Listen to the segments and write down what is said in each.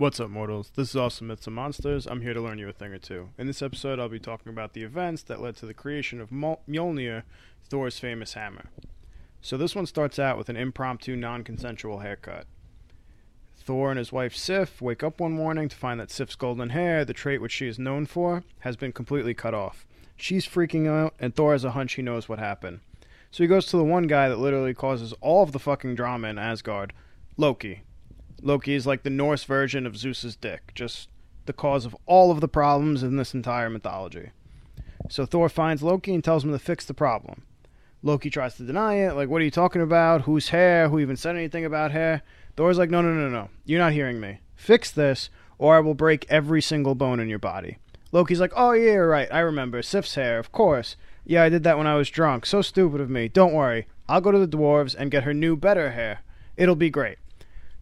What's up, mortals? This is Awesome Myths and Monsters. I'm here to learn you a thing or two. In this episode, I'll be talking about the events that led to the creation of Mjolnir, Thor's famous hammer. So, this one starts out with an impromptu, non consensual haircut. Thor and his wife Sif wake up one morning to find that Sif's golden hair, the trait which she is known for, has been completely cut off. She's freaking out, and Thor has a hunch he knows what happened. So he goes to the one guy that literally causes all of the fucking drama in Asgard Loki. Loki is like the Norse version of Zeus's dick, just the cause of all of the problems in this entire mythology. So Thor finds Loki and tells him to fix the problem. Loki tries to deny it, like, what are you talking about? Whose hair? Who even said anything about hair? Thor's like, no, no, no, no. You're not hearing me. Fix this, or I will break every single bone in your body. Loki's like, oh, yeah, right. I remember. Sif's hair, of course. Yeah, I did that when I was drunk. So stupid of me. Don't worry. I'll go to the dwarves and get her new, better hair. It'll be great.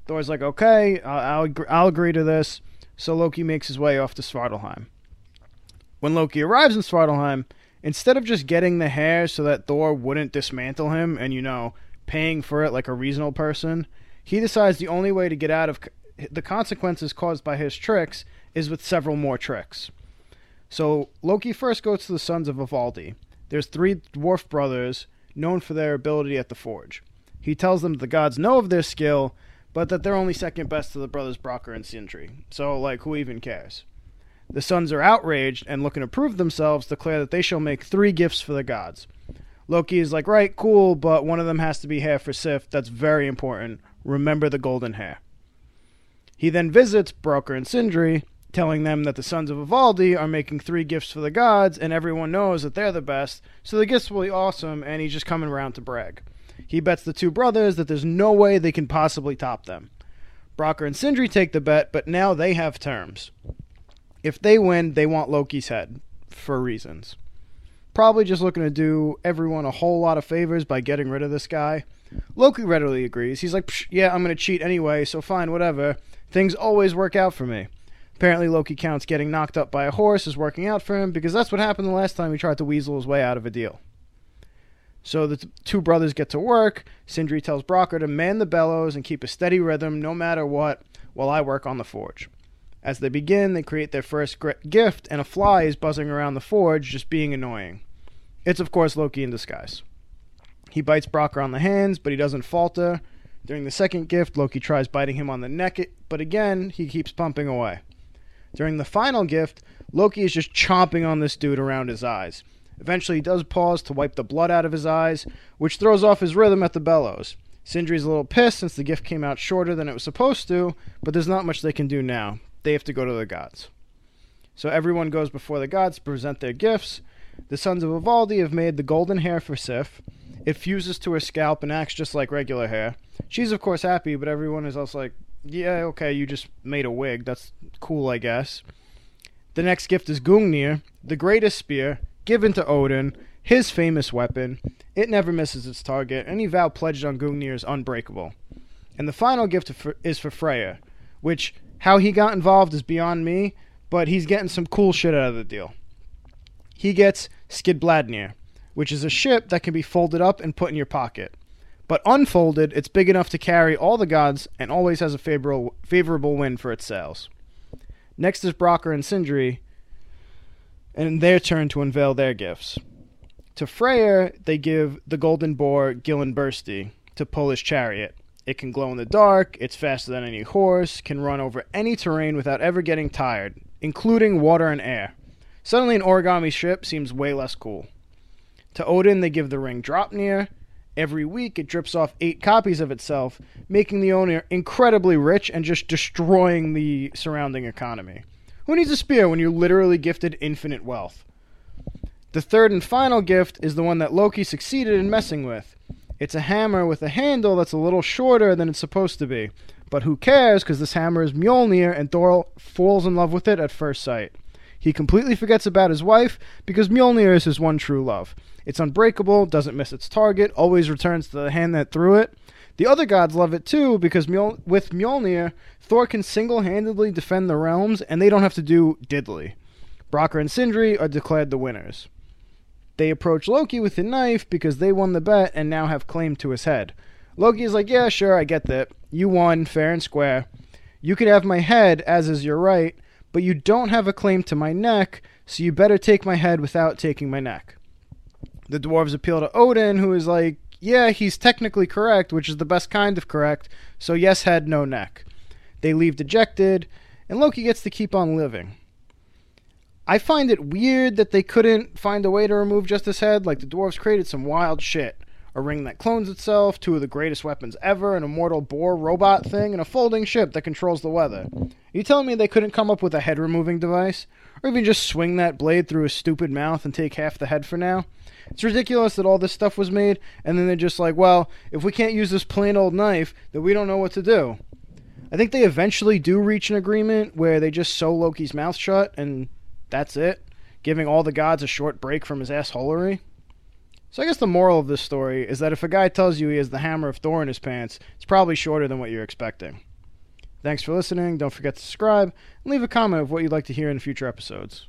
Thor's like, okay, I'll, I'll, I'll agree to this. So Loki makes his way off to Svartalheim. When Loki arrives in Svartalheim, instead of just getting the hair so that Thor wouldn't dismantle him and, you know, paying for it like a reasonable person, he decides the only way to get out of the consequences caused by his tricks is with several more tricks. So Loki first goes to the sons of Ivaldi. There's three dwarf brothers known for their ability at the forge. He tells them that the gods know of their skill but that they're only second best to the brothers Brokkr and Sindri. So, like, who even cares? The sons are outraged and looking to prove themselves, declare that they shall make three gifts for the gods. Loki is like, right, cool, but one of them has to be hair for Sif. That's very important. Remember the golden hair. He then visits Brokkr and Sindri, telling them that the sons of Ivaldi are making three gifts for the gods, and everyone knows that they're the best, so the gifts will be awesome, and he's just coming around to brag. He bets the two brothers that there's no way they can possibly top them. Brokkr and Sindri take the bet, but now they have terms. If they win, they want Loki's head for reasons. Probably just looking to do everyone a whole lot of favors by getting rid of this guy. Loki readily agrees. He's like, yeah, I'm going to cheat anyway, so fine, whatever. Things always work out for me. Apparently, Loki counts getting knocked up by a horse as working out for him because that's what happened the last time he tried to weasel his way out of a deal. So the t- two brothers get to work. Sindri tells Brokkr to man the bellows and keep a steady rhythm no matter what while I work on the forge. As they begin, they create their first gift, and a fly is buzzing around the forge, just being annoying. It's, of course, Loki in disguise. He bites Brokkr on the hands, but he doesn't falter. During the second gift, Loki tries biting him on the neck, but again, he keeps pumping away. During the final gift, Loki is just chomping on this dude around his eyes. Eventually, he does pause to wipe the blood out of his eyes, which throws off his rhythm at the bellows. Sindri's a little pissed since the gift came out shorter than it was supposed to, but there's not much they can do now. They have to go to the gods. So everyone goes before the gods to present their gifts. The sons of Ivaldi have made the golden hair for Sif. It fuses to her scalp and acts just like regular hair. She's, of course, happy, but everyone is also like, yeah, okay, you just made a wig. That's cool, I guess. The next gift is Gungnir, the greatest spear, given to Odin, his famous weapon. It never misses its target. Any vow pledged on Gungnir is unbreakable. And the final gift is for Freyr, which how he got involved is beyond me, but he's getting some cool shit out of the deal. He gets Skidbladnir, which is a ship that can be folded up and put in your pocket. But unfolded, it's big enough to carry all the gods and always has a favorable, favorable wind for its sails. Next is Brokkr and Sindri, and in their turn to unveil their gifts. To Freyr, they give the golden boar Gullinbursti to pull his chariot. It can glow in the dark, it's faster than any horse, can run over any terrain without ever getting tired, including water and air. Suddenly, an origami ship seems way less cool. To Odin, they give the ring Draupnir. Every week, it drips off eight copies of itself, making the owner incredibly rich and just destroying the surrounding economy. Who needs a spear when you're literally gifted infinite wealth? The third and final gift is the one that Loki succeeded in messing with. It's a hammer with a handle that's a little shorter than it's supposed to be. But who cares, because this hammer is Mjolnir and Thor falls in love with it at first sight. He completely forgets about his wife because Mjolnir is his one true love. It's unbreakable, doesn't miss its target, always returns to the hand that threw it. The other gods love it too because Mjol- with Mjolnir, Thor can single handedly defend the realms and they don't have to do diddly. Brokkr and Sindri are declared the winners. They approach Loki with a knife because they won the bet and now have claim to his head. Loki is like, Yeah, sure, I get that. You won, fair and square. You could have my head, as is your right, but you don't have a claim to my neck, so you better take my head without taking my neck. The dwarves appeal to Odin, who is like, Yeah, he's technically correct, which is the best kind of correct, so yes, head, no neck. They leave dejected, and Loki gets to keep on living. I find it weird that they couldn't find a way to remove just his head. Like the dwarves created some wild shit. A ring that clones itself, two of the greatest weapons ever, an immortal boar robot thing, and a folding ship that controls the weather. You telling me they couldn't come up with a head removing device? Or even just swing that blade through his stupid mouth and take half the head for now? It's ridiculous that all this stuff was made, and then they're just like, well, if we can't use this plain old knife, then we don't know what to do. I think they eventually do reach an agreement where they just sew Loki's mouth shut and that's it, giving all the gods a short break from his assholery. So I guess the moral of this story is that if a guy tells you he has the hammer of Thor in his pants, it's probably shorter than what you're expecting. Thanks for listening. Don't forget to subscribe and leave a comment of what you'd like to hear in future episodes.